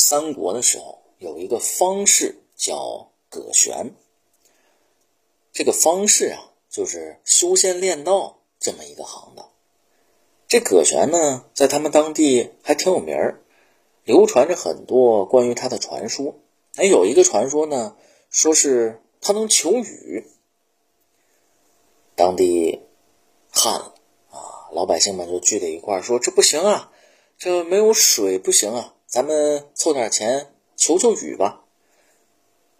三国的时候，有一个方士叫葛玄。这个方士啊，就是修仙练道这么一个行当。这葛玄呢，在他们当地还挺有名儿，流传着很多关于他的传说。哎，有一个传说呢，说是他能求雨。当地旱了啊，老百姓们就聚在一块儿说：“这不行啊，这没有水不行啊，咱们凑点钱求求雨吧。”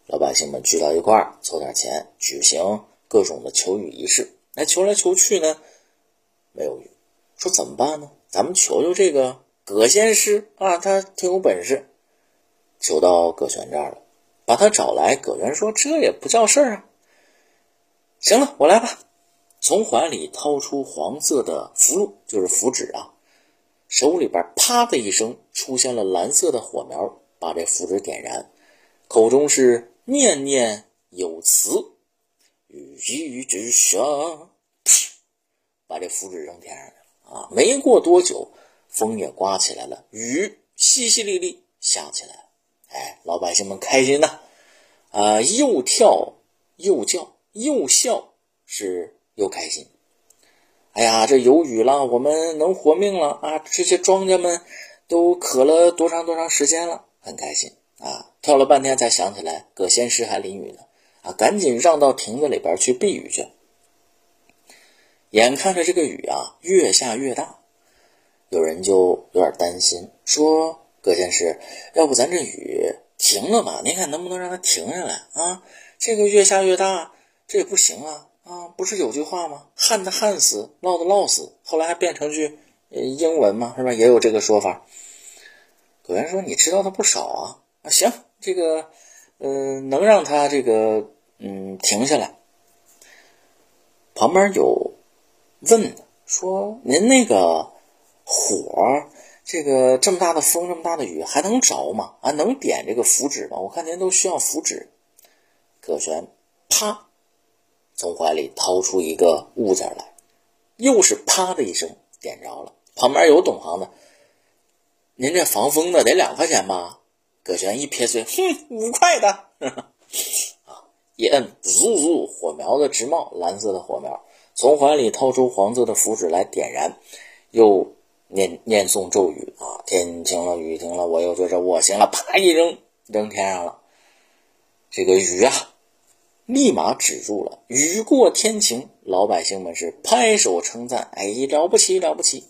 老百姓们聚到一块儿，凑点钱，举行各种的求雨仪式。哎，求来求去呢，没有雨，说怎么办呢？咱们求求这个葛仙师啊，他挺有本事。求到葛玄这儿了，把他找来。葛玄说：“这也不叫事儿啊。”行了，我来吧。从怀里掏出黄色的符箓，就是符纸啊，手里边啪的一声出现了蓝色的火苗，把这符纸点燃，口中是念念有词，雨一之下，把这符纸扔天上去了啊！没过多久，风也刮起来了，雨淅淅沥沥下起来了。哎，老百姓们开心呐，啊，又跳又叫又笑，是。又开心，哎呀，这有雨了，我们能活命了啊！这些庄稼们都渴了多长多长时间了，很开心啊！跳了半天才想起来，葛仙师还淋雨呢啊！赶紧让到亭子里边去避雨去。眼看着这个雨啊越下越大，有人就有点担心，说：“葛仙师，要不咱这雨停了吧？您看能不能让它停下来啊？这个越下越大，这也不行啊！”啊，不是有句话吗？旱的旱死，涝的涝死，后来还变成句英文嘛？是吧？也有这个说法。葛元说：“你知道的不少啊。”啊，行，这个，嗯，能让他这个，嗯，停下来。旁边有问说：“您那个火，这个这么大的风，这么大的雨，还能着吗？啊，能点这个符纸吗？我看您都需要符纸。”葛玄啪。从怀里掏出一个物件来，又是啪的一声点着了。旁边有懂行的，您这防风的得两块钱吧？葛玄一撇嘴，哼，五块的。啊，一摁，嗖嗖，火苗子直冒，蓝色的火苗。从怀里掏出黄色的符纸来点燃，又念念诵咒语啊，天晴了，雨停了，我又觉着我行了，啪一扔，扔天上了。这个雨啊。立马止住了，雨过天晴，老百姓们是拍手称赞：“哎，了不起，了不起！”